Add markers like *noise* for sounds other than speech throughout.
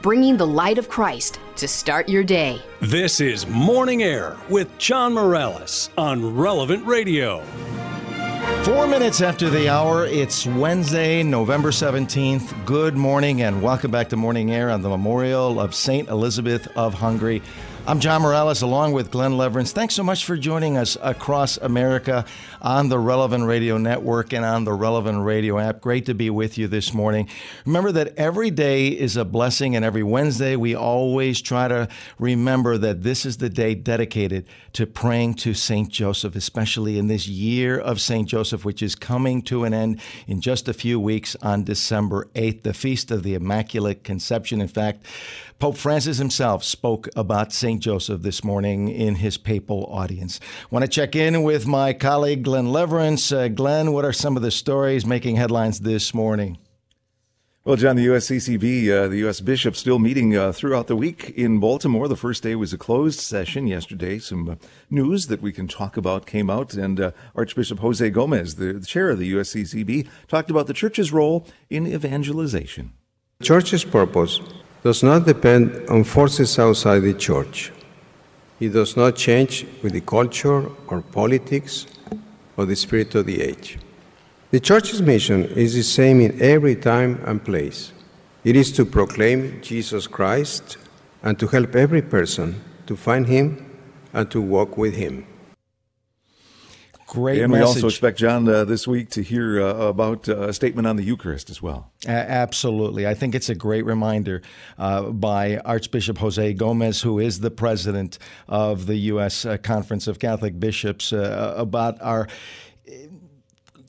Bringing the light of Christ to start your day. This is Morning Air with John Morales on Relevant Radio. Four minutes after the hour, it's Wednesday, November 17th. Good morning and welcome back to Morning Air on the memorial of St. Elizabeth of Hungary. I'm John Morales along with Glenn Leverance. Thanks so much for joining us across America on the Relevant Radio Network and on the Relevant Radio app. Great to be with you this morning. Remember that every day is a blessing, and every Wednesday we always try to remember that this is the day dedicated to praying to St. Joseph, especially in this year of St. Joseph, which is coming to an end in just a few weeks on December 8th, the Feast of the Immaculate Conception. In fact, Pope Francis himself spoke about St. Joseph this morning in his papal audience. Want to check in with my colleague Glenn Leverance. Uh, Glenn, what are some of the stories making headlines this morning? Well, John, the USCCB, uh, the U.S. bishop, still meeting uh, throughout the week in Baltimore. The first day was a closed session yesterday. Some uh, news that we can talk about came out, and uh, Archbishop Jose Gomez, the, the chair of the USCCB, talked about the church's role in evangelization. Church's purpose does not depend on forces outside the church. It does not change with the culture or politics or the spirit of the age. The church's mission is the same in every time and place. It is to proclaim Jesus Christ and to help every person to find him and to walk with him. Great and message. we also expect John uh, this week to hear uh, about uh, a statement on the Eucharist as well. A- absolutely. I think it's a great reminder uh, by Archbishop Jose Gomez, who is the president of the U.S. Uh, Conference of Catholic Bishops, uh, about our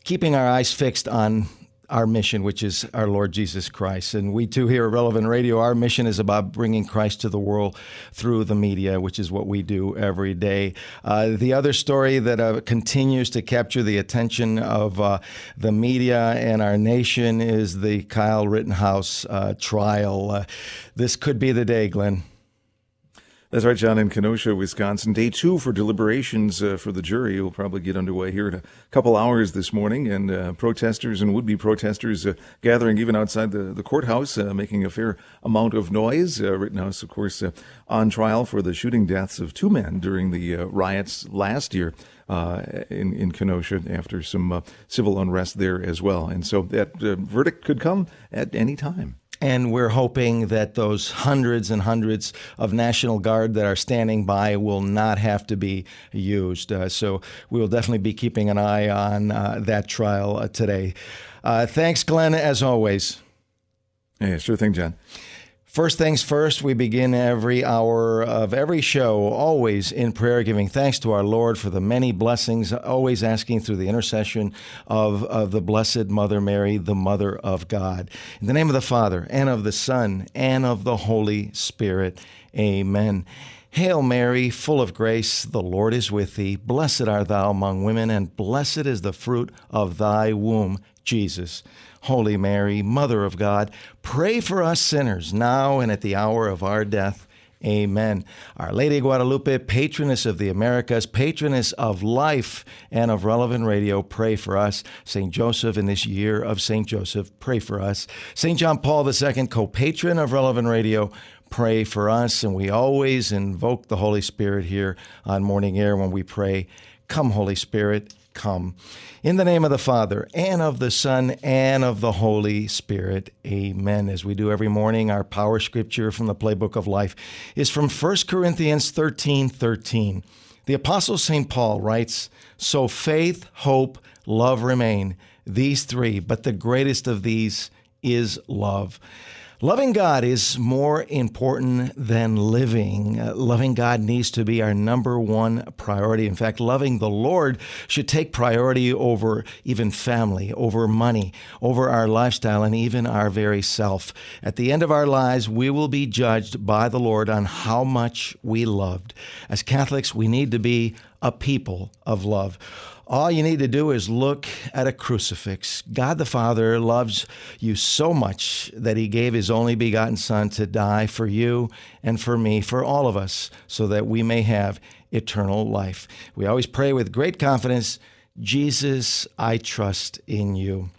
keeping our eyes fixed on our mission, which is our Lord Jesus Christ. And we too here at Relevant Radio, our mission is about bringing Christ to the world through the media, which is what we do every day. Uh, the other story that uh, continues to capture the attention of uh, the media and our nation is the Kyle Rittenhouse uh, trial. Uh, this could be the day, Glenn. That's right, John, in Kenosha, Wisconsin. Day two for deliberations uh, for the jury will probably get underway here in a couple hours this morning, and uh, protesters and would-be protesters uh, gathering even outside the, the courthouse, uh, making a fair amount of noise. Uh, Rittenhouse, of course, uh, on trial for the shooting deaths of two men during the riots last year. in, in Kenosha, after some civil unrest there as well. And so that verdict could come at any time. And we're hoping that those hundreds and hundreds of National Guard that are standing by will not have to be used. Uh, so we will definitely be keeping an eye on uh, that trial uh, today. Uh, thanks, Glenn, as always. Yeah, sure thing, John. First things first, we begin every hour of every show always in prayer, giving thanks to our Lord for the many blessings, always asking through the intercession of, of the Blessed Mother Mary, the Mother of God. In the name of the Father, and of the Son, and of the Holy Spirit. Amen. Hail Mary, full of grace, the Lord is with thee. Blessed art thou among women, and blessed is the fruit of thy womb, Jesus. Holy Mary, Mother of God, pray for us sinners now and at the hour of our death. Amen. Our Lady Guadalupe, patroness of the Americas, patroness of life and of relevant radio, pray for us. St. Joseph, in this year of St. Joseph, pray for us. St. John Paul II, co patron of relevant radio, pray for us. And we always invoke the Holy Spirit here on Morning Air when we pray, Come, Holy Spirit come. In the name of the Father, and of the Son, and of the Holy Spirit. Amen. As we do every morning, our power scripture from the playbook of life is from 1 Corinthians 13 13. The Apostle St. Paul writes, So faith, hope, love remain, these three, but the greatest of these is love. Loving God is more important than living. Uh, loving God needs to be our number one priority. In fact, loving the Lord should take priority over even family, over money, over our lifestyle, and even our very self. At the end of our lives, we will be judged by the Lord on how much we loved. As Catholics, we need to be a people of love. All you need to do is look at a crucifix. God the Father loves you so much that He gave His only begotten Son to die for you and for me, for all of us, so that we may have eternal life. We always pray with great confidence Jesus, I trust in you.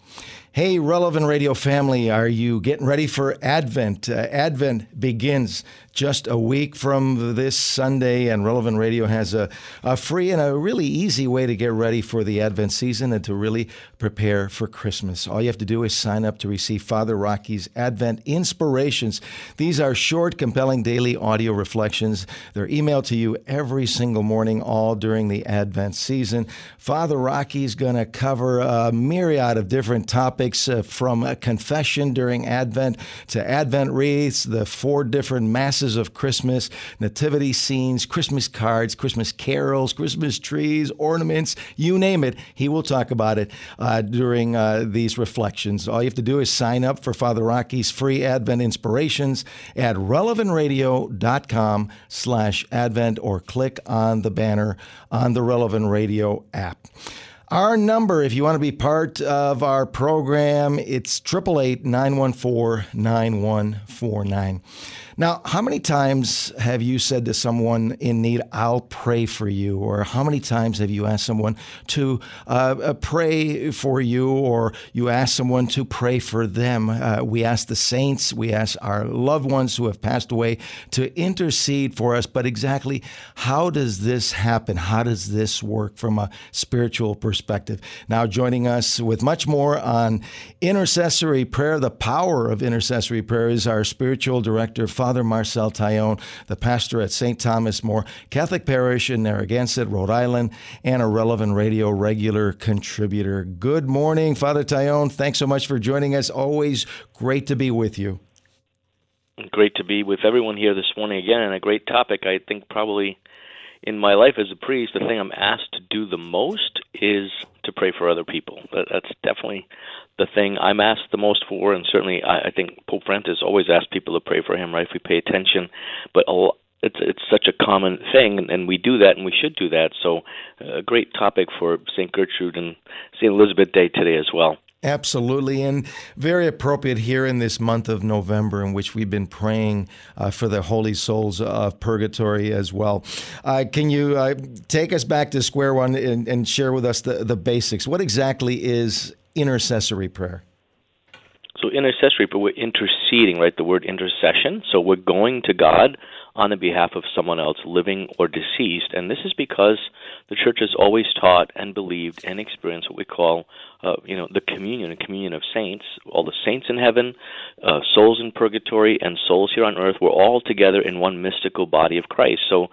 Hey, Relevant Radio family, are you getting ready for Advent? Uh, Advent begins just a week from this Sunday, and Relevant Radio has a, a free and a really easy way to get ready for the Advent season and to really prepare for Christmas. All you have to do is sign up to receive Father Rocky's Advent Inspirations. These are short, compelling daily audio reflections. They're emailed to you every single morning, all during the Advent season. Father Rocky's going to cover a myriad of different topics uh, from confession during Advent to Advent wreaths, the four different masses of Christmas, nativity scenes, Christmas cards, Christmas carols, Christmas trees, ornaments, you name it. He will talk about it uh, during uh, these reflections. All you have to do is sign up for Father Rocky's free Advent inspirations at relevantradio.com slash Advent or click on the banner on the Relevant Radio app. Our number, if you want to be part of our program, it's 888 914 9149. Now, how many times have you said to someone in need, I'll pray for you? Or how many times have you asked someone to uh, uh pray for you, or you ask someone to pray for them? Uh, we ask the saints, we ask our loved ones who have passed away to intercede for us. But exactly how does this happen? How does this work from a spiritual perspective? Now, joining us with much more on intercessory prayer, the power of intercessory prayer, is our spiritual director, Father. Marcel Taillon, the pastor at St. Thomas More Catholic Parish in Narragansett, Rhode Island, and a Relevant Radio regular contributor. Good morning, Father Taillon. Thanks so much for joining us. Always great to be with you. Great to be with everyone here this morning again, and a great topic. I think probably in my life as a priest, the thing I'm asked to do the most is to pray for other people. That's definitely the thing I'm asked the most for, and certainly I, I think Pope Francis always asks people to pray for him, right? If we pay attention, but a, it's it's such a common thing, and, we do that, and we should do that. So, uh, a great topic for St. Gertrude and St. Elizabeth Day today as well. Absolutely, and very appropriate here in this month of November, in which we've been praying uh, for the holy souls of purgatory as well. Uh, can you uh, take us back to square one and, and share with us the, the basics? What exactly is intercessory prayer? So intercessory, but we're interceding, right? The word intercession. So we're going to God on the behalf of someone else, living or deceased. And this is because the church has always taught and believed and experienced what we call, uh, you know, the communion, a communion of saints. All the saints in heaven, uh, souls in purgatory, and souls here on earth. We're all together in one mystical body of Christ. So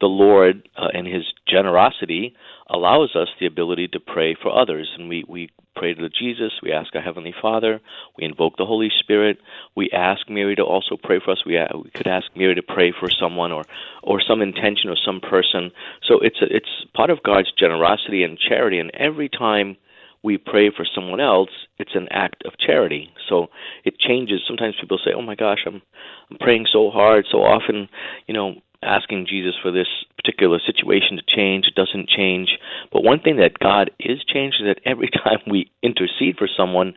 the Lord, uh, in His generosity, allows us the ability to pray for others. And we, we pray to Jesus, we ask our Heavenly Father, we invoke the Holy Spirit, we ask Mary to also pray for us. We, uh, we could ask Mary to pray for someone or, or some intention or some person. So it's, a, it's part of God's generosity and charity, and every time we pray for someone else, it's an act of charity. So it changes. Sometimes people say, "Oh my gosh, I'm I'm praying so hard, so often, you know, asking Jesus for this particular situation to change. It doesn't change. But one thing that God is changed is that every *laughs* time we intercede for someone,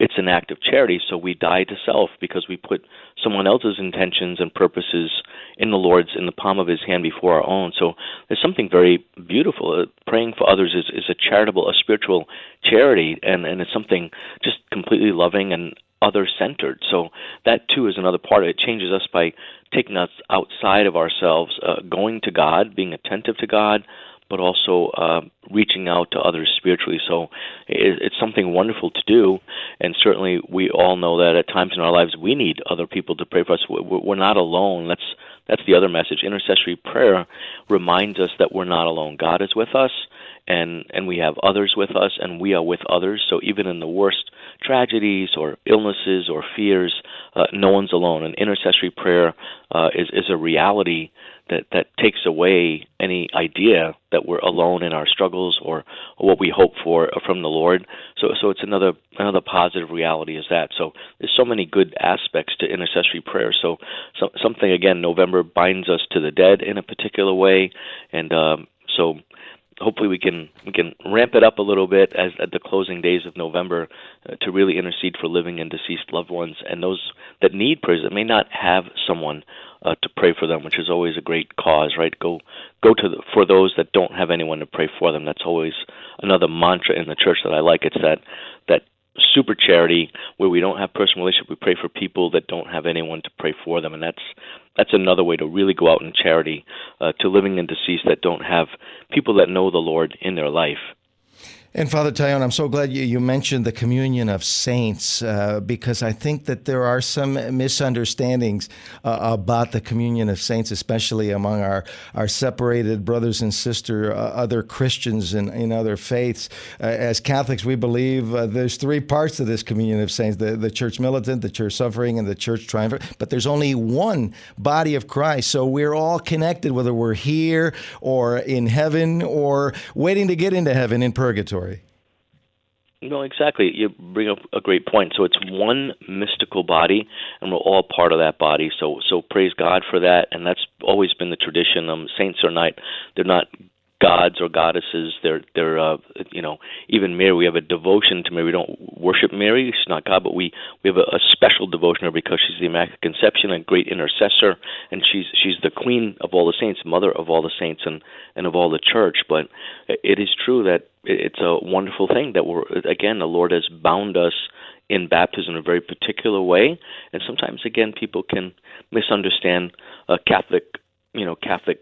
it's an act of charity. So we die to self because we put someone else's intentions and purposes in the Lord's, in the palm of His hand before our own. So there's something very beautiful. Uh, praying for others is, is a charitable, a spiritual charity, and, and it's something just completely loving and other centered. So that too is another part of it. It changes us by taking us outside of ourselves, uh, going to God, being attentive to God, but also uh, reaching out to others spiritually. So it, it's something wonderful to do, and certainly we all know that at times in our lives we need other people to pray for us. We're not alone. That's that's the other message. Intercessory prayer reminds us that we're not alone. God is with us, and and we have others with us, and we are with others. So even in the worst tragedies or illnesses or fears, uh, no one's alone. And intercessory prayer uh, is is a reality that that takes away any idea that we're alone in our struggles or, or what we hope for from the Lord. So so it's another another positive reality is that. So there's so many good aspects to intercessory prayer. So, so something again, November binds us to the dead in a particular way, and um, so hopefully we can we can ramp it up a little bit as at the closing days of November uh, to really intercede for living and deceased loved ones and those that need prayers that may not have someone uh, to pray for them, which is always a great cause, right? Go go to the, for those that don't have anyone to pray for them. That's always another mantra in the church that I like. It's that that super charity where we don't have personal relationship. We pray for people that don't have anyone to pray for them, and that's that's another way to really go out in charity uh, to living and deceased that don't have people that know the Lord in their life. And Father Taillon, I'm so glad you, you mentioned the communion of saints uh, because I think that there are some misunderstandings uh, about the communion of saints, especially among our, our separated brothers and sisters, uh, other Christians in, in other faiths. Uh, as Catholics, we believe uh, there's three parts to this communion of saints the, the church militant, the church suffering, and the church triumphant. But there's only one body of Christ. So we're all connected, whether we're here or in heaven or waiting to get into heaven in purgatory. No, exactly. You bring up a great point. So it's one mystical body, and we're all part of that body. So, so praise God for that. And that's always been the tradition. Um, saints are not they're not gods or goddesses. They're they're uh, you know even Mary. We have a devotion to Mary. We don't worship Mary. She's not God, but we we have a, a special devotion to her because she's the Immaculate Conception, a great intercessor, and she's she's the Queen of all the saints, Mother of all the saints, and and of all the Church. But it is true that it's a wonderful thing that we're again the Lord has bound us in baptism in a very particular way, and sometimes again people can misunderstand a Catholic, you know, Catholic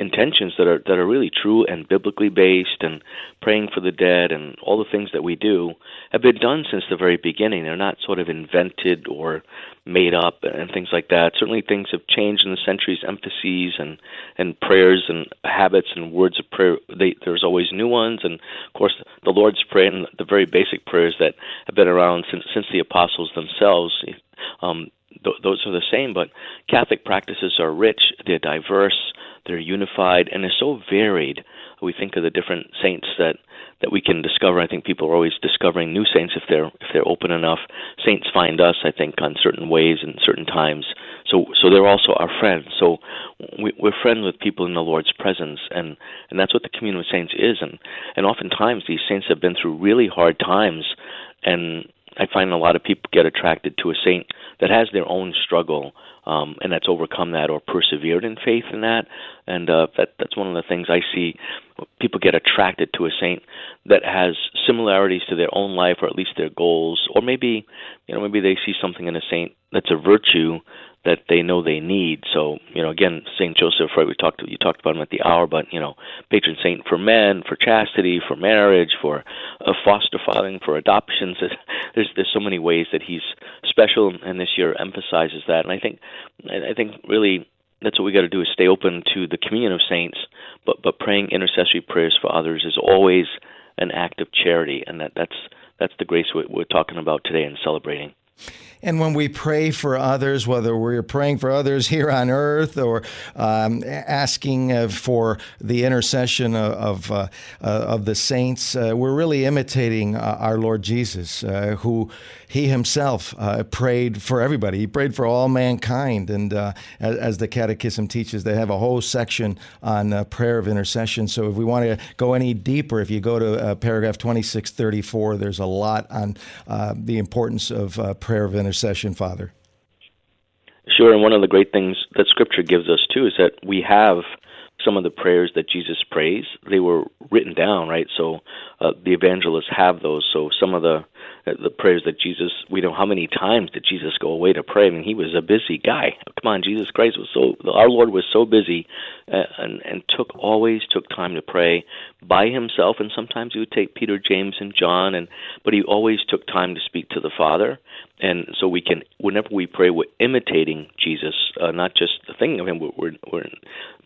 intentions that are that are really true and biblically based and praying for the dead and all the things that we do have been done since the very beginning. They're not sort of invented or made up and things like that. Certainly things have changed in the centuries emphases and and prayers and habits and words of prayer. They, there's always new ones and of course the lord's prayer and the very basic prayers that have been around since since the apostles themselves um th- those are the same but catholic practices are rich they're diverse they're unified and they're so varied. We think of the different saints that that we can discover. I think people are always discovering new saints if they're if they're open enough. Saints find us, I think, on certain ways and certain times. So so they're also our friends. So we, we're friends with people in the Lord's presence, and and that's what the communion of saints is. And and oftentimes these saints have been through really hard times, and I find a lot of people get attracted to a saint that has their own struggle um, and that's overcome that or persevered in faith in that. And uh, that that's one of the things I see. People get attracted to a saint that has similarities to their own life, or at least their goals, or maybe you know maybe they see something in a saint that's a virtue that they know they need. So, you know, again, Saint Joseph, right? We talked you talked about him at the hour, but you know, patron saint for men, for chastity, for marriage, for uh, foster fathering, for adoptions. *laughs* There's there's so many ways that he's special, and this year emphasizes that. And I think I think really that's what we got to do is stay open to the communion of saints, but but praying intercessory prayers for others is always an act of charity, and that that's that's the grace we're talking about today and celebrating. And when we pray for others, whether we're praying for others here on earth or um, asking uh, for the intercession of of, uh, uh, of the saints, uh, we're really imitating uh, our Lord Jesus, uh, who he himself uh, prayed for everybody. He prayed for all mankind. And uh, as, as, the Catechism teaches, they have a whole section on uh, prayer of intercession. So if we want to go any deeper, if you go to paragraph 2634, there's a lot on the importance of prayer of intercession Father. Sure, and one of the great things that Scripture gives us too is that we have some of the prayers that Jesus prays. They were written down, right? So uh, the evangelists have those. So some of the uh, the prayers that Jesus, we know how many times did Jesus go away to pray? I mean, he was a busy guy. Come on, Jesus Christ was so our Lord was so busy, uh, and and took always took time to pray by himself. And sometimes he would take Peter, James, and John, and but he always took time to speak to the Father. And so we can, whenever we pray, we're imitating Jesus, uh, not just thinking of him. We're we're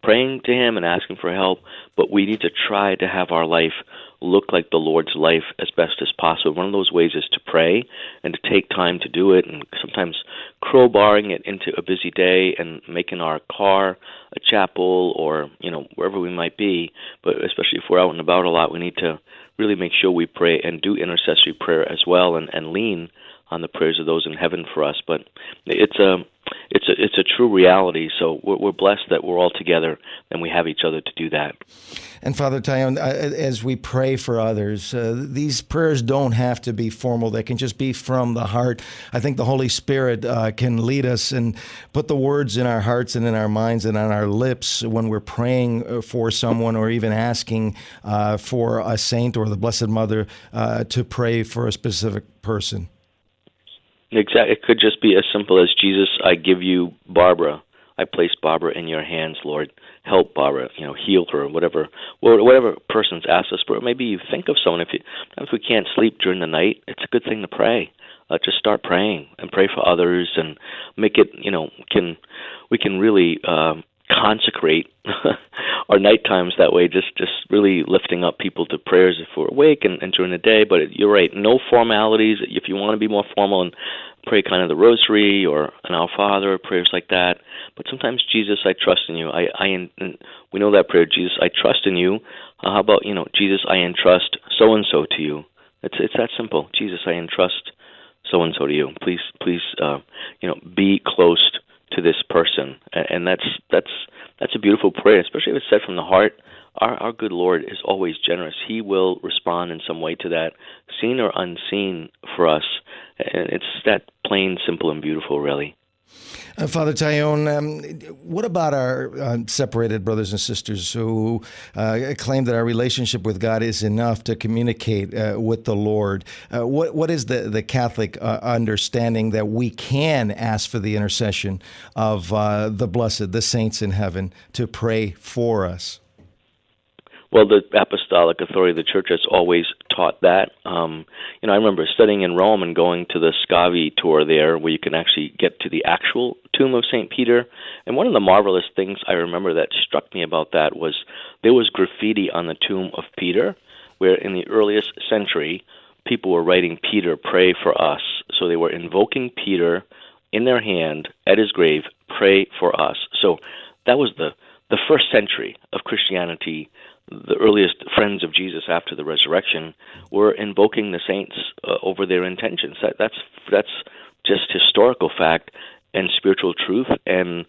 praying to him and asking for help, but we need to try to have our life look like the Lord's life as best as possible. One of those ways is to pray and to take time to do it, and sometimes crowbarring it into a busy day and making our car a chapel or you know wherever we might be. But especially if we're out and about a lot, we need to really make sure we pray and do intercessory prayer as well, and, and lean on the prayers of those in heaven for us. But it's a it's a it's a true reality. So we're, we're blessed that we're all together and we have each other to do that. And Father Taillon, uh, as we pray for others, uh, these prayers don't have to be formal. They can just be from the heart. I think the Holy Spirit uh, can lead us and put the words in our hearts and in our minds and on our lips when we're praying uh, for someone or even asking uh, for a saint or the Blessed Mother uh, to pray for a specific person. Exactly. It could just be as simple as Jesus, I give you Barbara. I place Barbara in your hands, Lord. Help Barbara, you know, heal her, whatever, whatever person's asked us for. Maybe you think of someone. If you, if we can't sleep during the night, it's a good thing to pray. Uh, just start praying and pray for others, and make it. You know, can we can really um, consecrate *laughs* our night times that way just just really lifting up people to prayers if we're awake and, and during the day. But you're right no formalities. If you want to be more formal and pray kind of the rosary or an our father prayers like that. But sometimes jesus i trust in you. I i we know that prayer jesus i trust in you. Uh, how about you know jesus i entrust so and so to you? It's it's that simple. Jesus i entrust so and so to you. Please please uh you know be close to this person, and that's that's that's a beautiful prayer, especially if it's said from the heart. Our our good Lord is always generous. He will respond in some way to that, seen or unseen, for us, and it's that plain, simple, and beautiful, really. Uh, Father Taillon, um, what about our uh, separated brothers and sisters who uh, claim that our relationship with God is enough to communicate uh, with the Lord? Uh, what what is the the Catholic uh, understanding that we can ask for the intercession of the blessed, the saints in heaven, to pray for us? Well, the apostolic authority of the church has always taught that. Um, you know, I remember studying in Rome and going to the Scavi tour there, where you can actually get to the actual tomb of Saint Peter. And one of the marvelous things I remember that struck me about that was there was graffiti on the tomb of Peter, where in the earliest century people were writing Peter, pray for us. So they were invoking Peter in their hand at his grave, pray for us. So that was the the first century of Christianity the earliest friends of Jesus after the resurrection were invoking the saints uh, over their intentions. That, that's that's just historical fact and spiritual truth and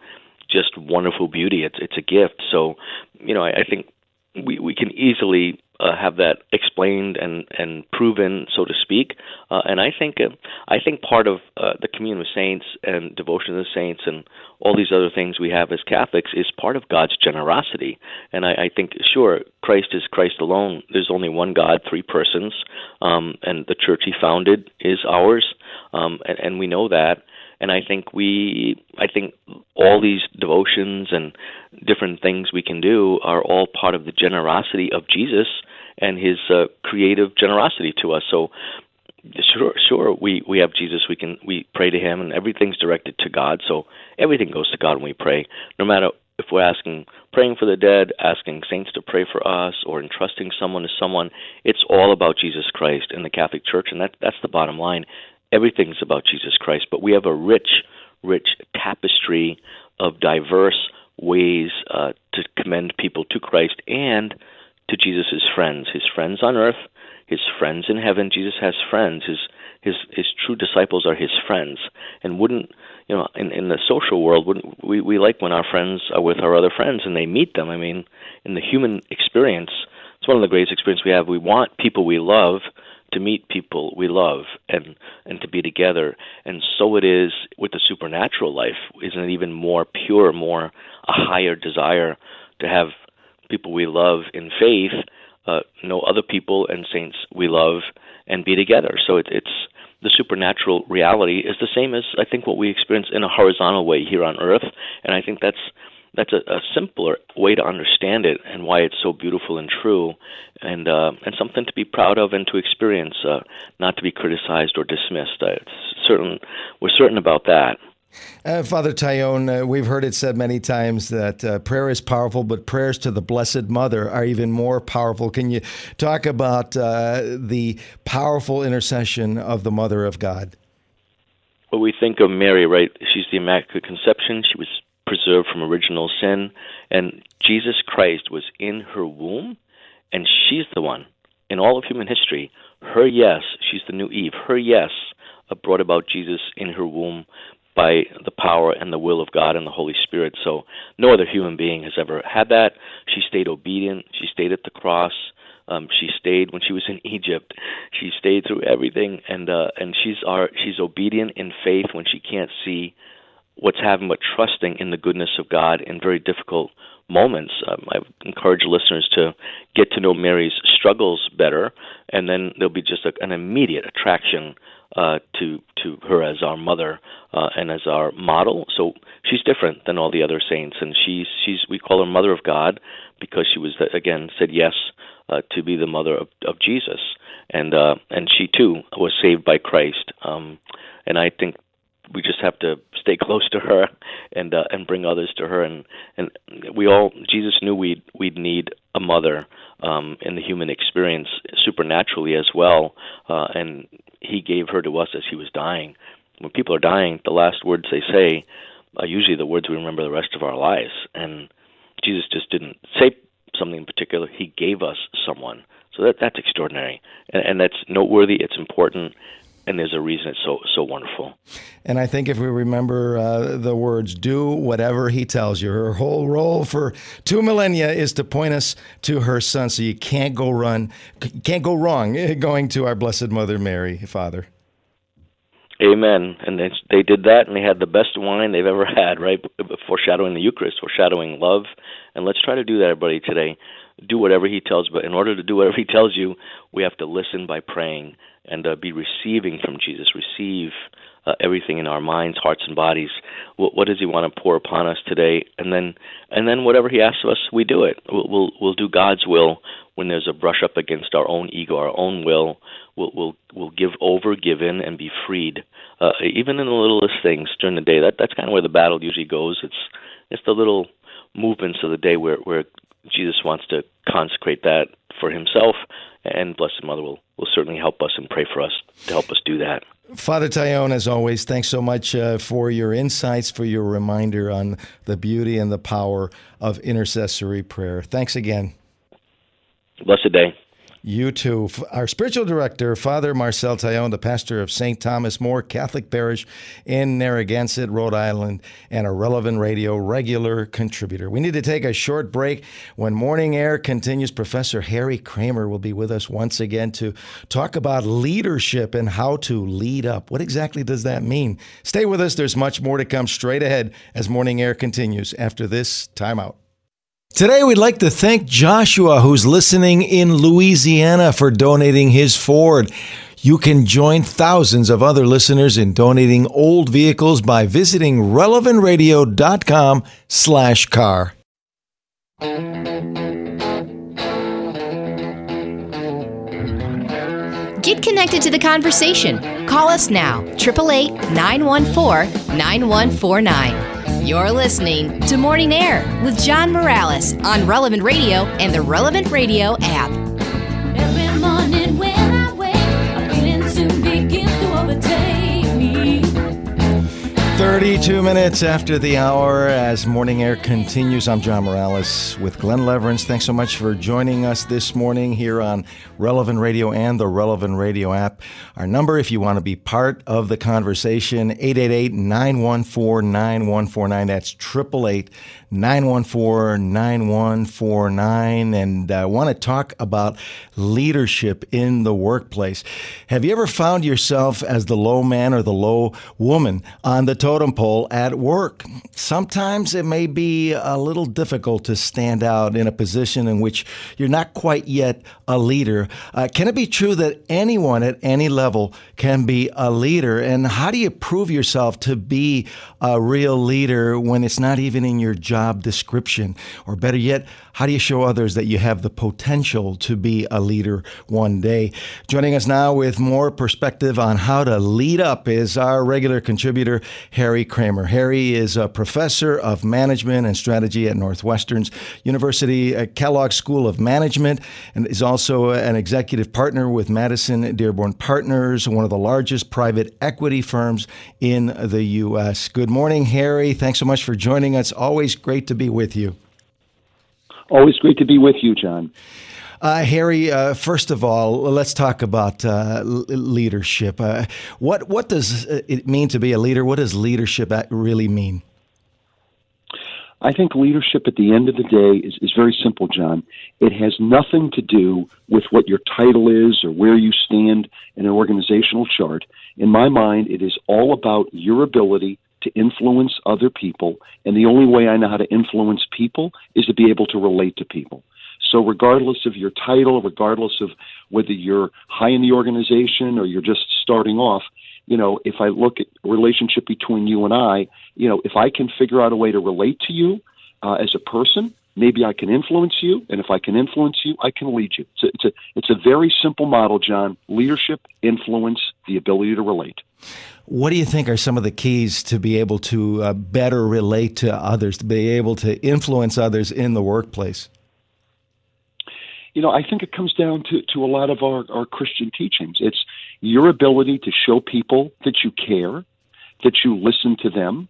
just wonderful beauty. It's it's a gift. So, you know, I, I think we we can easily uh, have that explained and and proven, so to speak. Uh, and I think uh, I think part of uh, the communion of saints and devotion to the saints and all these other things we have as Catholics is part of God's generosity. And I, I think sure Christ is Christ alone. There's only one God, three persons, um, and the church He founded is ours, um, and, and we know that and I think we I think all these devotions and different things we can do are all part of the generosity of Jesus and his uh, creative generosity to us. So sure sure we we have Jesus we can we pray to him and everything's directed to God. So everything goes to God when we pray no matter if we're asking praying for the dead, asking saints to pray for us or entrusting someone to someone, it's all about Jesus Christ and the Catholic Church and that that's the bottom line everything's about Jesus Christ, but we have a rich, rich tapestry of diverse ways uh, to commend people to Christ and to Jesus' friends, his friends on earth, his friends in heaven. Jesus has friends. His his his true disciples are his friends. And wouldn't you know in in the social world wouldn't we we like when our friends are with our other friends and they meet them. I mean, in the human experience, it's one of the greatest experiences we have. We want people we love to meet people we love and and to be together and so it is with the supernatural life isn't it even more pure more a higher desire to have people we love in faith uh, know other people and saints we love and be together so it, it's the supernatural reality is the same as I think what we experience in a horizontal way here on earth and I think that's that's a, a simpler way to understand it and why it's so beautiful and true, and uh, and something to be proud of and to experience, uh, not to be criticized or dismissed. Uh, it's certain we're certain about that. Uh, Father Taillon, uh, we've heard it said many times that uh, prayer is powerful, but prayers to the Blessed Mother are even more powerful. Can you talk about uh, the powerful intercession of the Mother of God? Well, we think of Mary, right? She's the Immaculate Conception. She was preserved from original sin, and Jesus Christ was in her womb, and she's the one in all of human history. Her yes, she's the new Eve. Her yes uh, brought about Jesus in her womb by the power and the will of God and the Holy Spirit. So no other human being has ever had that. She stayed obedient. She stayed at the cross. Um, she stayed when she was in Egypt. She stayed through everything, and uh, and she's our she's obedient in faith when she can't see what's happening, but trusting in the goodness of God in very difficult moments. Um, I encourage listeners to get to know Mary's struggles better, and then there'll be just a, an immediate attraction uh, to to her as our mother uh, and as our model. So she's different than all the other saints, and she's she's we call her Mother of God because she was again said yes uh, to be the mother of, of Jesus, and uh, and she too was saved by Christ. Um, and I think we just have to stay close to her and uh, and bring others to her. And and we all Jesus knew we'd we'd need a mother um, in the human experience supernaturally as well uh, and he gave her to us as he was dying. When people are dying the last words they say are usually the words we remember the rest of our lives. And Jesus just didn't say something in particular. He gave us someone. So that that's extraordinary. And, and that's noteworthy. It's important and there's a reason it's so so wonderful. And I think if we remember uh, the words "do whatever he tells you," her whole role for two millennia is to point us to her son. So you can't go run, can't go wrong *laughs* going to our Blessed Mother Mary, Father. Amen. And they, they did that, and they had the best wine they've ever had, right? Foreshadowing the Eucharist, foreshadowing love. And let's try to do that, everybody, today. Do whatever He tells, but in order to do whatever He tells you, we have to listen by praying and uh, be receiving from Jesus, receive uh, everything in our minds, hearts, and bodies. What, what, does He want to pour upon us today? And then, and then whatever He asks of us, we do it. We'll, we'll, we'll do God's will when there's a brush up against our own ego, our own will. We'll, we'll, we'll give over, give in, and be freed. Uh, even in the littlest things during the day. That that's kind of where the battle usually goes. It's it's the little movements of the day where where Jesus wants to consecrate that for Himself and Blessed Mother will, will certainly help us and pray for us to help us do that. Father Taillon, as always, thanks so much uh, for your insights, for your reminder on the beauty and the power of intercessory prayer. Thanks again. Blessed day. You too. Our spiritual director, Father Marcel Taillon, the pastor of St. Thomas More Catholic Parish in Narragansett, Rhode Island, and a relevant radio regular contributor. We need to take a short break. When Morning Air continues, Professor Harry Kramer will be with us once again to talk about leadership and how to lead up. What exactly does that mean? Stay with us. There's much more to come straight ahead as Morning Air continues after this timeout. Today, we'd like to thank Joshua, who's listening in Louisiana, for donating his Ford. You can join thousands of other listeners in donating old vehicles by visiting relevantradio.com slash car. Get connected to the conversation. Call us now, 888 914 9149. You're listening to Morning Air with John Morales on Relevant Radio and the Relevant Radio app. 32 minutes after the hour as Morning Air continues. I'm John Morales with Glenn Leverance. Thanks so much for joining us this morning here on Relevant Radio and the Relevant Radio app. Our number, if you want to be part of the conversation, 888 914 9149. That's 888 914 9149. And I want to talk about leadership in the workplace. Have you ever found yourself as the low man or the low woman on the totem pole at work? Sometimes it may be a little difficult to stand out in a position in which you're not quite yet a leader. Uh, can it be true that anyone at any level can be a leader? And how do you prove yourself to be a real leader when it's not even in your job description? Or better yet, How do you show others that you have the potential to be a leader one day? Joining us now with more perspective on how to lead up is our regular contributor, Harry Kramer. Harry is a professor of management and strategy at Northwestern's University at Kellogg School of Management and is also an executive partner with Madison Dearborn Partners, one of the largest private equity firms in the U.S. Good morning, Harry. Thanks so much for joining us. Always great to be with you. Always great to be with you, John. Uh, Harry, uh, first of all, let's talk about uh, leadership. Uh, what what does it mean to be a leader? What does leadership really mean? I think leadership at the end of the day is, is very simple, John. It has nothing to do with what your title is or where you stand in an organizational chart. In my mind, it is all about your ability to influence other people. And the only way I know how to influence people is to be able to relate to people. So, regardless of your title, regardless of whether you're high in the organization or you're just starting off, you know, if I look at relationship between you and I, you know, if I can figure out a way to relate to you uh, as a person, maybe I can influence you, and if I can influence you, I can lead you. It's a, it's a, it's a very simple model, John. Leadership, influence, the ability to relate. What do you think are some of the keys to be able to uh, better relate to others, to be able to influence others in the workplace? You know, I think it comes down to, to a lot of our, our Christian teachings. It's your ability to show people that you care, that you listen to them,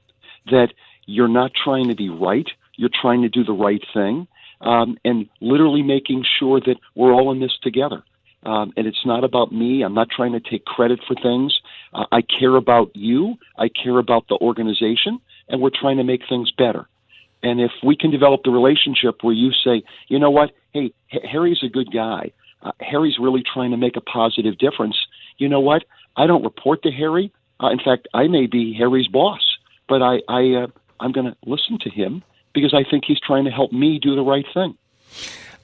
that you're not trying to be right, you're trying to do the right thing, um, and literally making sure that we're all in this together. Um, and it's not about me. I'm not trying to take credit for things. Uh, I care about you. I care about the organization, and we're trying to make things better. And if we can develop the relationship where you say, you know what, hey, H- Harry's a good guy. Uh, Harry's really trying to make a positive difference. You know what? I don't report to Harry. Uh, in fact, I may be Harry's boss, but I, I uh, I'm going to listen to him because I think he's trying to help me do the right thing.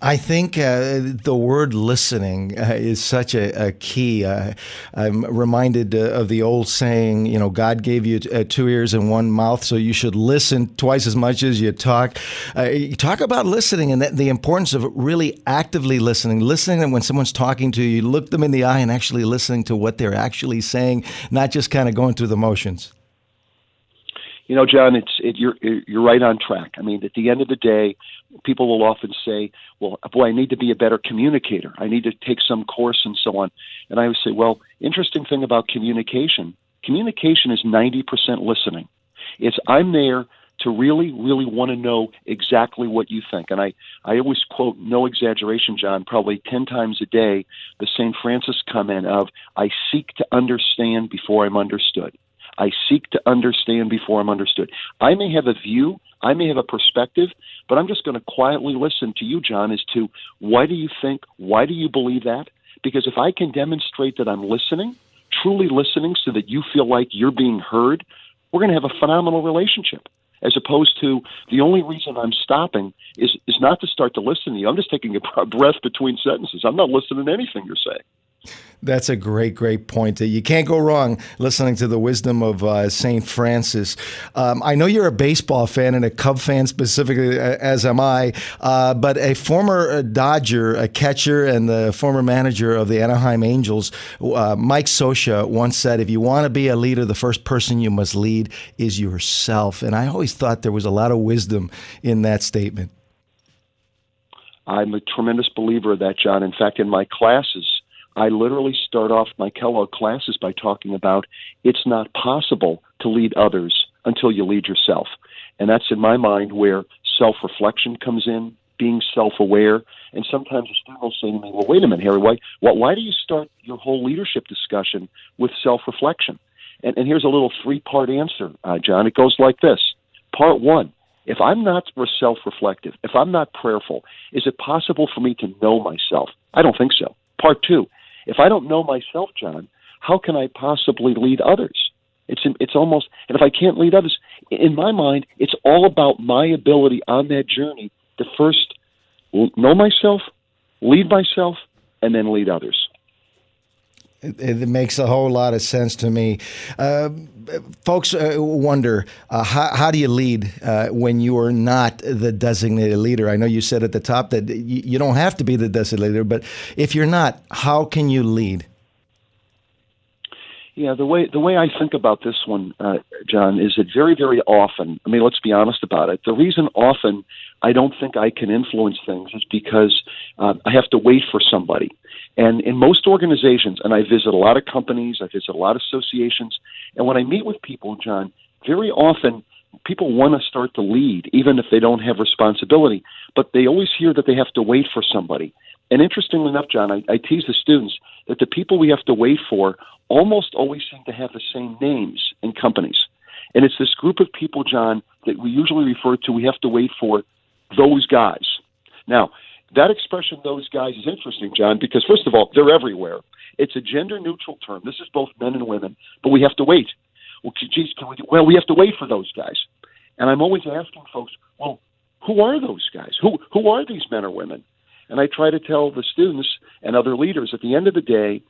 I think uh, the word listening uh, is such a, a key. Uh, I'm reminded uh, of the old saying, you know, God gave you uh, two ears and one mouth, so you should listen twice as much as you talk. Uh, you talk about listening and the importance of really actively listening, listening when someone's talking to you, you look them in the eye and actually listening to what they're actually saying, not just kind of going through the motions. You know, John, it's it, you're you're right on track. I mean, at the end of the day, people will often say, "Well, boy, I need to be a better communicator. I need to take some course and so on." And I would say, "Well, interesting thing about communication. Communication is ninety percent listening. It's I'm there to really, really want to know exactly what you think. And I, I always quote, no exaggeration, John, probably 10 times a day, the St. Francis comment of, I seek to understand before I'm understood. I seek to understand before I'm understood. I may have a view, I may have a perspective, but I'm just going to quietly listen to you, John, as to why do you think, why do you believe that? Because if I can demonstrate that I'm listening, truly listening, so that you feel like you're being heard, we're going to have a phenomenal relationship. As opposed to the only reason I'm stopping is is not to start to listen to you. I'm just taking a *laughs* breath between sentences. I'm not listening to anything you're saying. That's a great, great point. You can't go wrong listening to the wisdom of uh, St. Francis. Um, I know you're a baseball fan and a Cub fan specifically, as am I, uh, but a former uh, Dodger, a catcher, and the former manager of the Anaheim Angels, uh, Mike Scioscia, once said, If you want to be a leader, the first person you must lead is yourself. And I always thought there was a lot of wisdom in that statement. I'm a tremendous believer of that, John. In fact, in my classes, I literally start off my Kellogg classes by talking about it's not possible to lead others until you lead yourself. And that's in my mind where self reflection comes in, being self aware. And sometimes a student will say to me, Well, wait a minute, Harry, why, why do you start your whole leadership discussion with self reflection? And, and here's a little three part answer, uh, John. It goes like this Part one, if I'm not self reflective, if I'm not prayerful, is it possible for me to know myself? I don't think so. Part two, if I don't know myself, John, how can I possibly lead others? It's it's almost and if I can't lead others, in my mind, it's all about my ability on that journey to first know myself, lead myself, and then lead others. It, it, makes a whole lot of sense to me. Uh, folks uh, wonder uh, how, how, do you lead uh, when you are not the designated leader? I know you said at the top that you, you, don't have to be the designated leader, but if you're not, how can you lead? Yeah, the way the way I think about this one, uh, John, is that very very often. I mean, let's be honest about it. The reason often I don't think I can influence things is because uh, I have to wait for somebody. And in most organizations, and I visit a lot of companies, I visit a lot of associations, and when I meet with people, John, very often people want to start to lead, even if they don't have responsibility, but they always hear that they have to wait for somebody. And interestingly enough, John, I, I tease the students that the people we have to wait for almost always seem to have the same names in companies. And it's this group of people, John, that we usually refer to, we have to wait for those guys. Now, that expression, those guys, is interesting, John, because first of all, they're everywhere. It's a gender neutral term. This is both men and women, but we have to wait. Well, geez, can we well, we have to wait for those guys. And I'm always asking folks, well, who are those guys? Who who are these men or women? And I try to tell the students and other leaders at the end of the day,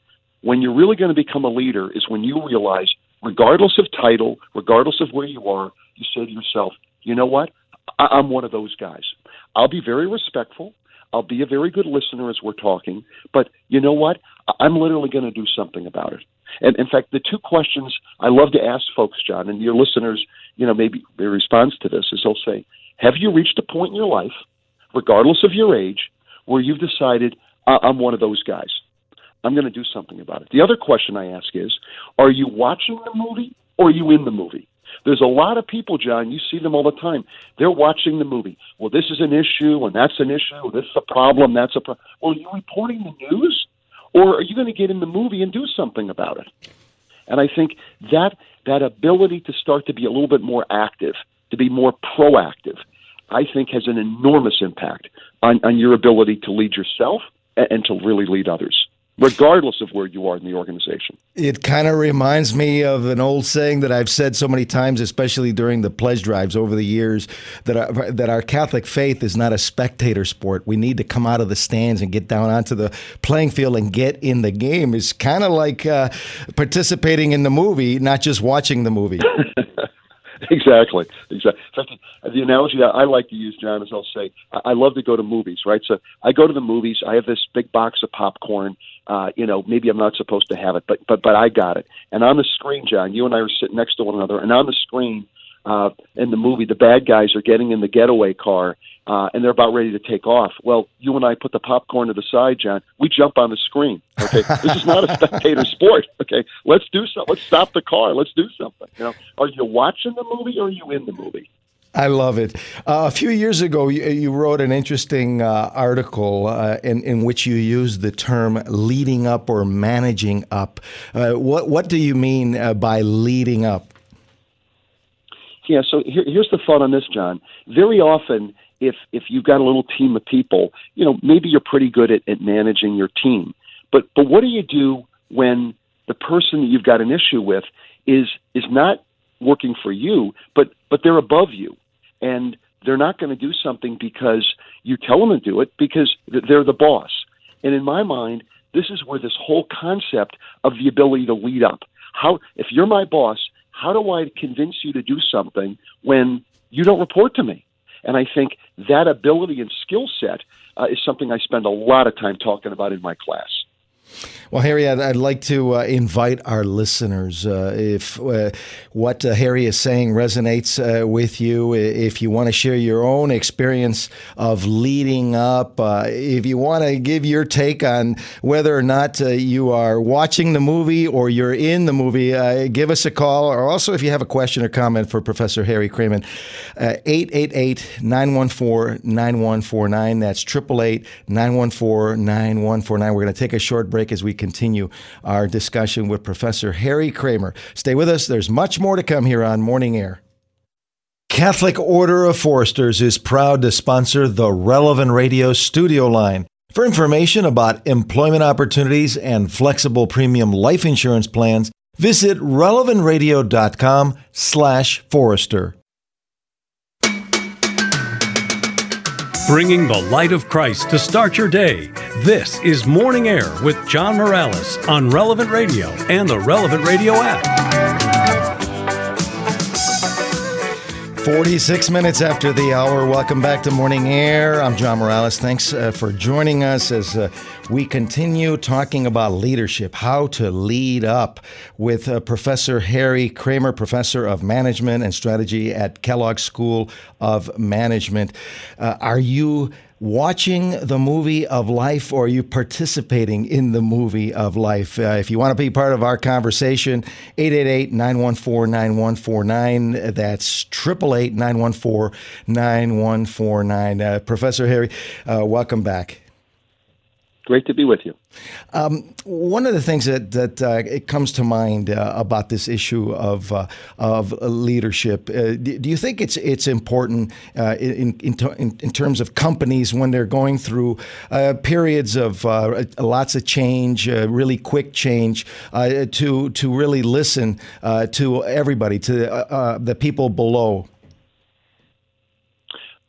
when you're really going to become a leader is when you realize, regardless of title, regardless of where you are, you say to yourself, you know what? I- I'm one of those guys. I'll be very respectful. I'll be a very good listener as we're talking, but you know what? I'm literally going to do something about it. And in fact, the two questions I love to ask folks, John, and your listeners, you know, maybe their response to this is they'll say, Have you reached a point in your life, regardless of your age, where you've decided, I'm one of those guys? I'm going to do something about it. The other question I ask is, Are you watching the movie or are you in the movie? There's a lot of people, John, you see them all the time. They're watching the movie. Well, this is an issue, and that's an issue. This is a problem, that's a problem. Well, are you reporting the news, or are you going to get in the movie and do something about it? And I think that that ability to start to be a little bit more active, to be more proactive, I think has an enormous impact on, on your ability to lead yourself and, and to really lead others regardless of where you are in the organization. It kind of reminds me of an old saying that I've said so many times, especially during the pledge drives over the years, that our, that our Catholic faith is not a spectator sport. We need to come out of the stands and get down onto the playing field and get in the game. It's kind of like uh, participating in the movie, not just watching the movie. *laughs* exactly. Exactly. The analogy that I like to use, John, is I'll say, I love to go to movies, right? So I go to the movies. I have this big box of popcorn. Uh, you know, maybe I'm not supposed to have it, but but but I got it. And on the screen, John, you and I are sitting next to one another, and on the screen, uh, in the movie, the bad guys are getting in the getaway car uh, and they're about ready to take off. Well, you and I put the popcorn to the side, John. We jump on the screen. Okay, *laughs* this is not a spectator sport. Okay, let's do something. Let's stop the car. Let's do something. You know, are you watching the movie or are you in the movie? I love it. Uh, a few years ago, you, you wrote an interesting uh, article uh, in, in which you used the term leading up or managing up. Uh, what, what do you mean uh, by leading up? Yeah, so here, here's the thought on this, John. Very often, if if you've got a little team of people, you know, maybe you're pretty good at, at managing your team. But but what do you do when the person that you've got an issue with is is not working for you, but but they're above you, and they're not going to do something because you tell them to do it because they're the boss. And in my mind, this is where this whole concept of the ability to lead up. How if you're my boss, how do I convince you to do something when you don't report to me? And I think that ability and skill set uh, is something I spend a lot of time talking about in my class. Well, Harry, I'd, I'd like to uh, invite our listeners. Uh, if uh, what uh, Harry is saying resonates uh, with you, if you want to share your own experience of leading up, uh, if you want to give your take on whether or not you are watching the movie or you're in the movie, give us a call. Or also, if you have a question or comment for Professor Harry Kramer, 888 914 9149. That's 888 914 9149. We're going to take a short break as we continue our discussion with Professor Harry Kramer. Stay with us. There's much more to come here on Morning Air. Catholic Order of Foresters is proud to sponsor the Relevant Radio studio line. For information about employment opportunities and flexible premium life insurance plans, visit relevantradio.com slash forester. Bringing the light of Christ to start your day. This is Morning Air with John Morales on Relevant Radio and the Relevant Radio app. 46 minutes after the hour. Welcome back to Morning Air. I'm John Morales. Thanks uh, for joining us as uh, we continue talking about leadership, how to lead up with uh, Professor Harry Kramer, Professor of Management and Strategy at Kellogg School of Management. Uh, are you watching the movie of life or are you participating in the movie of life? Uh, if you want to be part of our conversation, 888 914 9149. That's 888 914 9149. Uh, Professor Harry, uh, welcome back. Great to be with you. Um, one of the things that that uh, it comes to mind uh, about this issue of uh, of leadership, uh, do, do, you think it's it's important uh, in, in, in in terms of companies when they're going through uh, periods of lots of change, really quick change, to to really listen to everybody, to the people below?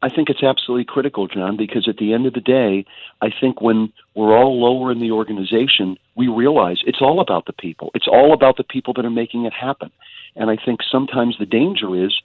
I think it's absolutely critical, John, because at the end of the day, I think when we're all lower in the organization, we realize it's all about the people. It's all about the people that are making it happen. And I think sometimes the danger is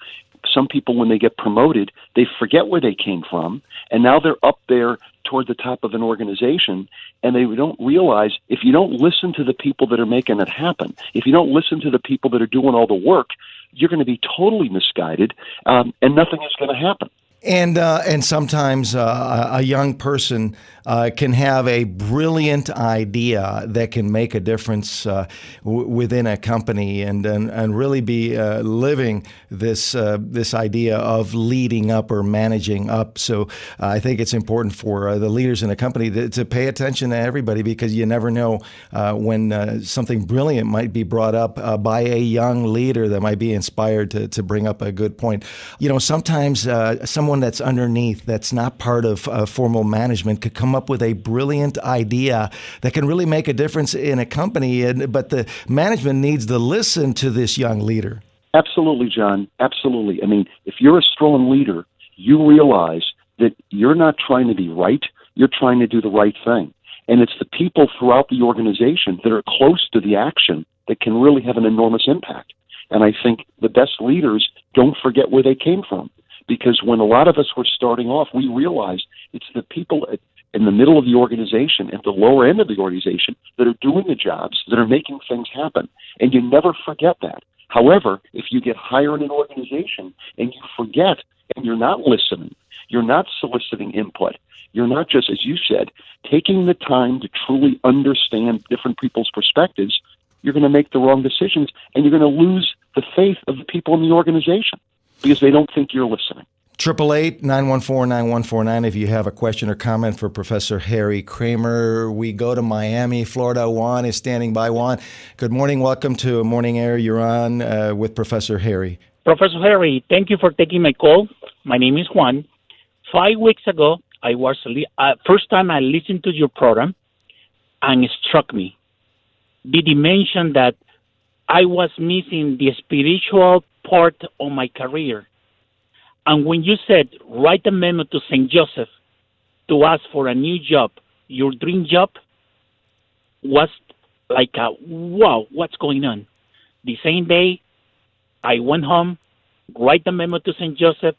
some people, when they get promoted, they forget where they came from, and now they're up there toward the top of an organization, and they don't realize if you don't listen to the people that are making it happen, if you don't listen to the people that are doing all the work, you're going to be totally misguided, um, and nothing is going to happen. And uh, and sometimes uh, a young person uh, can have a brilliant idea that can make a difference uh, w- within a company and and, and really be uh, living this uh, this idea of leading up or managing up. So I think it's important for the leaders in a company to, to, pay attention to everybody because you never know when something brilliant might be brought up by a young leader that might be inspired to, to bring up a good point. You know, sometimes some someone that's underneath, that's not part of uh, formal management, could come up with a brilliant idea that can really make a difference in a company. And, but the management needs to listen to this young leader. Absolutely, John. Absolutely. I mean, if you're a strong leader, you realize that you're not trying to be right, you're trying to do the right thing. And it's the people throughout the organization that are close to the action that can really have an enormous impact. And I think the best leaders don't forget where they came from because when a lot of us were starting off, we realized it's the people at, in the middle of the organization, at the lower end of the organization, that are doing the jobs, that are making things happen. And you never forget that. However, if you get higher in an organization and you forget and you're not listening, you're not soliciting input, you're not just, as you said, taking the time to truly understand different people's perspectives, you're going to make the wrong decisions and you're going to lose the faith of the people in the organization because they don't think you're listening. Triple eight nine one four nine one four nine. If you have a question or comment for Professor Harry Kramer, we go to Miami, Florida. Juan is standing by. Juan, good morning. Welcome to Morning Air. You're on uh, with Professor Harry. Professor Harry, thank you for taking my call. My name is Juan. Five weeks ago, I was uh, first time I listened to your program, and it struck me did the dimension that I was missing the spiritual part of my career. And when you said write a memo to St. Joseph to ask for a new job, your dream job was like a wow, what's going on? The same day, I went home, write the memo to St. Joseph,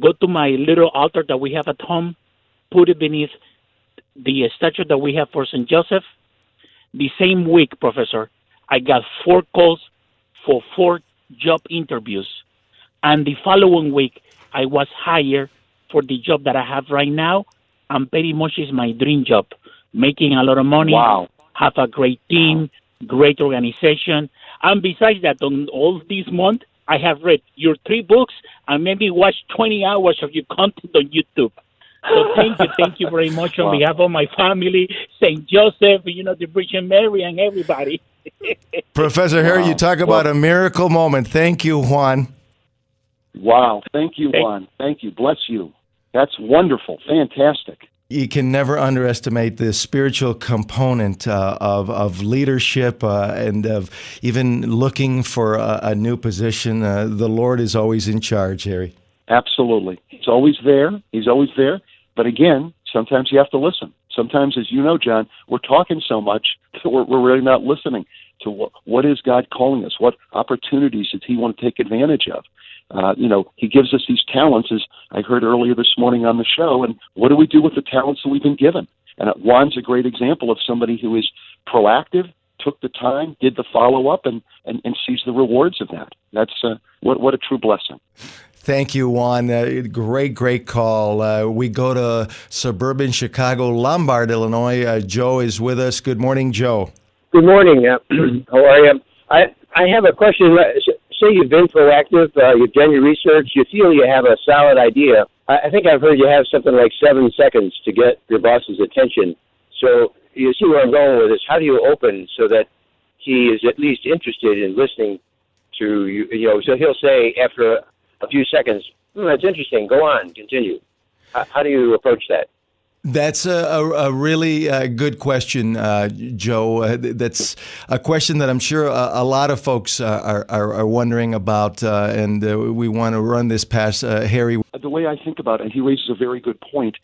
go to my little altar that we have at home, put it beneath the statue that we have for St. Joseph. The same week, Professor, I got four calls for four job interviews. And the following week, I was hired for the job that I have right now. And pretty much is my dream job, making a lot of money. Wow. Have a great team, great organization. And besides that, on all this month, I have read your three books and maybe watched 20 hours of your content on YouTube. So thank you, thank you very much on wow. behalf of my family, St. Joseph, you know, the Virgin Mary, and everybody. Professor Harry, wow. you talk about well, a miracle moment. Thank you, Juan. Wow. Thank you, Juan. Thank you. Bless you. That's wonderful. Fantastic. You can never underestimate the spiritual component uh, of, of leadership uh, and of even looking for a, a new position. Uh, the Lord is always in charge, Harry. Absolutely. He's always there. He's always there. But again, sometimes you have to listen. Sometimes, as you know, John, we're talking so much *laughs* that we're, we're really not listening to what, what is God calling us? What opportunities does He want to take advantage of? Uh, you know, He gives us these talents, as I heard earlier this morning on the show. And what do we do with the talents that we've been given? And Juan's a great example of somebody who is proactive, took the time, did the follow up, and, and, and sees the rewards of that. That's uh, what, what a true blessing. Thank you, Juan. Uh, great, great call. Uh, we go to suburban Chicago, Lombard, Illinois. Uh, Joe is with us. Good morning, Joe. Good morning. Uh, *clears throat* how are you? I I have a question. Say you've been proactive, uh, you've done your research, you feel you have a solid idea. I, I think I've heard you have something like seven seconds to get your boss's attention. So you see where I'm going with this. How do you open so that he is at least interested in listening to you? You know, so he'll say after a few seconds, hmm, "That's interesting. Go on, continue." How, how do you approach that? That's a, a, a really uh, good question, uh, Joe. Uh, that's a question that I'm sure a, a lot of folks uh, are, are, are, wondering about, uh, and uh, we want to run this past Harry. The way I think about it, and he raises a very good point.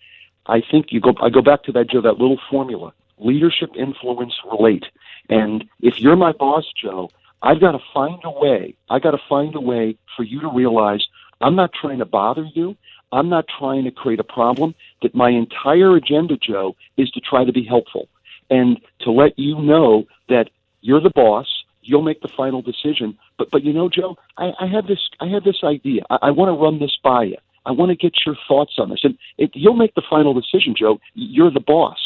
I think you go. I go back to that, Joe. That little formula: leadership, influence, relate. And if you're my boss, Joe, I've got to find a way. I got to find a way for you to realize I'm not trying to bother you. I'm not trying to create a problem. That my entire agenda, Joe, is to try to be helpful and to let you know that you're the boss. You'll make the final decision. But but you know, Joe, I, I have this I have this idea. I, I want to run this by you. I want to get your thoughts on this. And it, you'll make the final decision, Joe. You're the boss.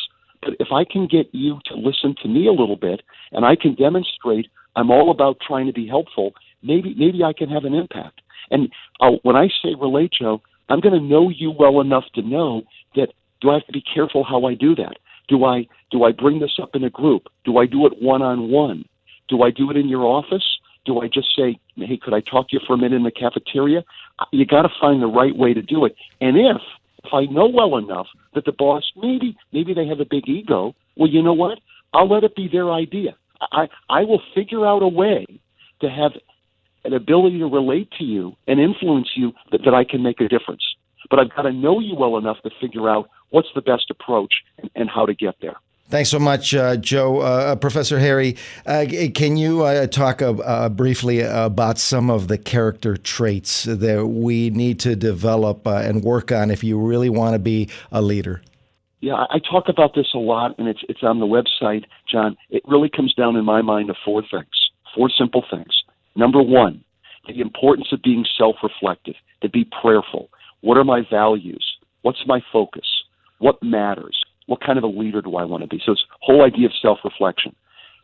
But if I can get you to listen to me a little bit, and I can demonstrate I'm all about trying to be helpful, maybe maybe I can have an impact. And uh, when I say relate, Joe, I'm going to know you well enough to know that do I have to be careful how I do that? Do I do I bring this up in a group? Do I do it one on one? Do I do it in your office? Do I just say, "Hey, could I talk to you for a minute in the cafeteria?" You got to find the right way to do it. And if if I know well enough that the boss maybe maybe they have a big ego, well, you know what? I'll let it be their idea. I I will figure out a way to have an ability to relate to you and influence you that, that I can make a difference. But I've got to know you well enough to figure out what's the best approach and, and how to get there. Thanks so much, uh, Joe. Uh, uh Professor Harry, uh, can you uh, talk uh, briefly about some of the character traits that we need to develop and work on if you really want to be a leader? Yeah, I talk about this a lot, and it's it's on the website, John. It really comes down in my mind to four things, four simple things. Number one, the importance of being self-reflective, to be prayerful. What are my values? What's my focus? What matters? What kind of a leader do I want to be? So it's whole idea of self-reflection.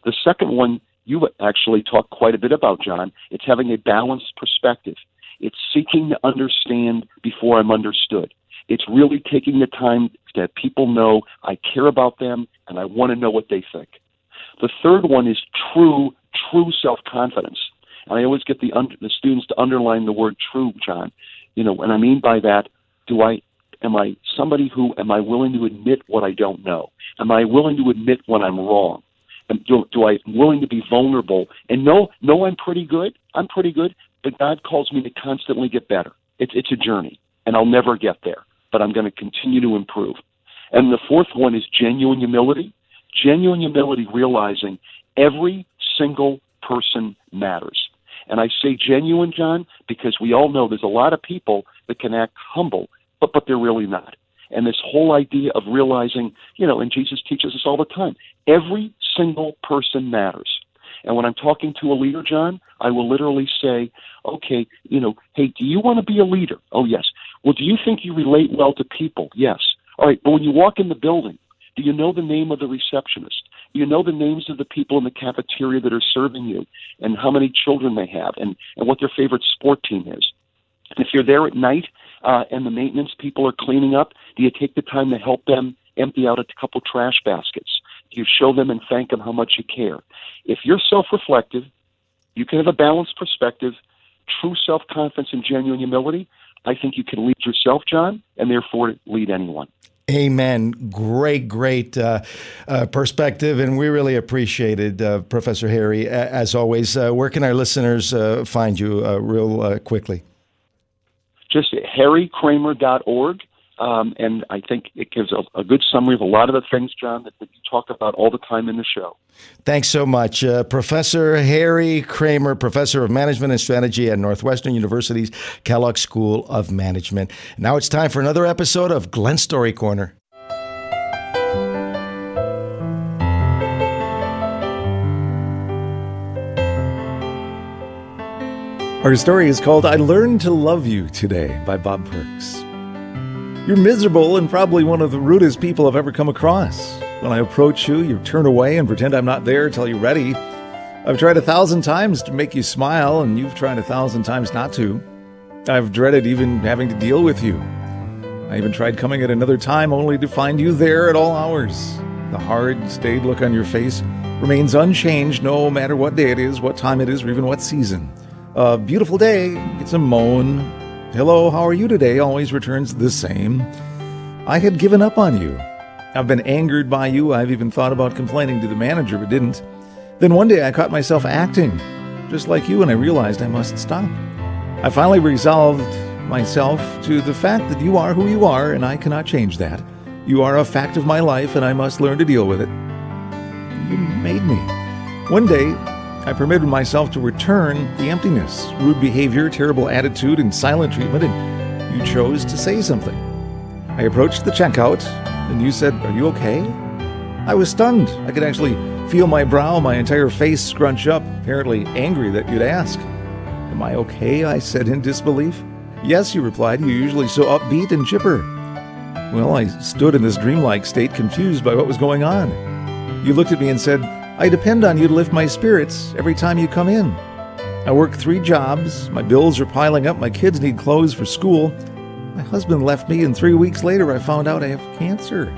The second one you actually talked quite a bit about, John. It's having a balanced perspective. It's seeking to understand before I'm understood. It's really taking the time that people know I care about them and I want to know what they think. The third one is true, true self confidence. And I always get the, under, the students to underline the word true, John. You know, and I mean by that, do I am I somebody who am I willing to admit what I don't know? Am I willing to admit when I'm wrong? do, do I willing to be vulnerable and know know I'm pretty good? I'm pretty good, but God calls me to constantly get better. It's it's a journey, and I'll never get there, but I'm going to continue to improve. And the fourth one is genuine humility. Genuine humility, realizing every single person matters. And I say genuine, John, because we all know there's a lot of people that can act humble, but but they're really not. And this whole idea of realizing, you know, and Jesus teaches us all the time, every single person matters. And when I'm talking to a leader, John, I will literally say, okay, you know, hey, do you want to be a leader? Oh, yes. Well, do you think you relate well to people? Yes. All right, but when you walk in the building, do you know the name of the receptionist? Do you know the names of the people in the cafeteria that are serving you and how many children they have and, and what their favorite sport team is. And if you're there at night uh, and the maintenance people are cleaning up, do you take the time to help them empty out a couple trash baskets? Do you show them and thank them how much you care? If you're self reflective, you can have a balanced perspective, true self confidence, and genuine humility. I think you can lead yourself, John, and therefore lead anyone. Amen. Great, great uh, uh, perspective, and we really appreciate it, uh, Professor Harry. As always, uh, where can our listeners uh, find you uh, real quickly? Just harrykramer.org. Um, and I think it gives a, a, good summary of a lot of the things, John, that, that, you talk about all the time in the show. Thanks so much. Uh, professor Harry Kramer, Professor of Management and Strategy at Northwestern University's Kellogg School of Management. Now it's time for another episode of Glen Story Corner. Our story is called I Learned to Love You Today by Bob Perks. You're miserable and probably one of the rudest people I've ever come across. When I approach you, you turn away and pretend I'm not there until you're ready. I've tried a thousand times to make you smile, and you've tried a thousand times not to. I've dreaded even having to deal with you. I even tried coming at another time only to find you there at all hours. The hard, staid look on your face remains unchanged no matter what day it is, what time it is, or even what season. A beautiful day, it's a moan. Hello, how are you today? always returns the same. I had given up on you. I've been angered by you. I've even thought about complaining to the manager, but didn't. Then one day I caught myself acting just like you, and I realized I must stop. I finally resolved myself to the fact that you are who you are, and I cannot change that. You are a fact of my life, and I must learn to deal with it. You made me. One day, I permitted myself to return the emptiness, rude behavior, terrible attitude, and silent treatment, and you chose to say something. I approached the checkout, and you said, Are you okay? I was stunned. I could actually feel my brow, my entire face scrunch up, apparently angry that you'd ask. Am I okay? I said in disbelief. Yes, you replied. You're usually so upbeat and chipper. Well, I stood in this dreamlike state, confused by what was going on. You looked at me and said, I depend on you to lift my spirits every time you come in. I work three jobs, my bills are piling up, my kids need clothes for school. My husband left me, and three weeks later I found out I have cancer.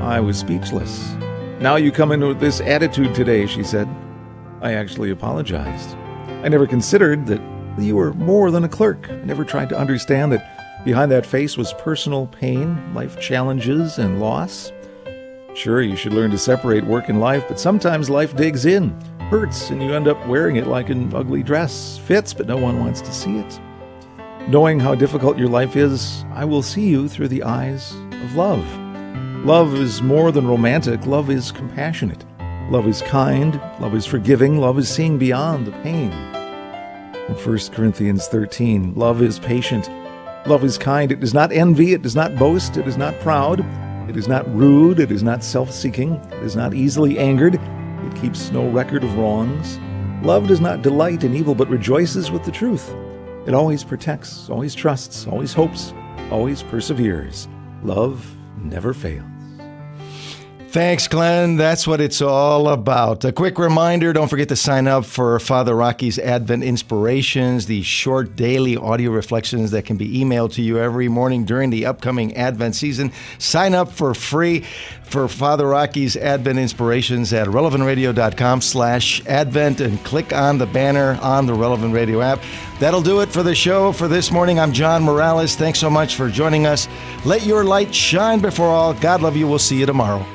I was speechless. Now you come in with this attitude today, she said. I actually apologized. I never considered that you were more than a clerk. I never tried to understand that behind that face was personal pain, life challenges, and loss. Sure, you should learn to separate work and life, but sometimes life digs in, hurts, and you end up wearing it like an ugly dress. Fits, but no one wants to see it. Knowing how difficult your life is, I will see you through the eyes of love. Love is more than romantic, love is compassionate. Love is kind, love is forgiving, love is seeing beyond the pain. In 1 Corinthians 13, love is patient, love is kind, it does not envy, it does not boast, it is not proud. It is not rude, it is not self seeking, it is not easily angered, it keeps no record of wrongs. Love does not delight in evil, but rejoices with the truth. It always protects, always trusts, always hopes, always perseveres. Love never fails. Thanks, Glen. That's what it's all about. A quick reminder don't forget to sign up for Father Rocky's Advent Inspirations, the short daily audio reflections that can be emailed to you every morning during the upcoming Advent season. Sign up for free for Father Rocky's Advent Inspirations at relevantradio.com slash Advent and click on the banner on the Relevant Radio app. That'll do it for the show for this morning. I'm John Morales. Thanks so much for joining us. Let your light shine before all. God love you. We'll see you tomorrow.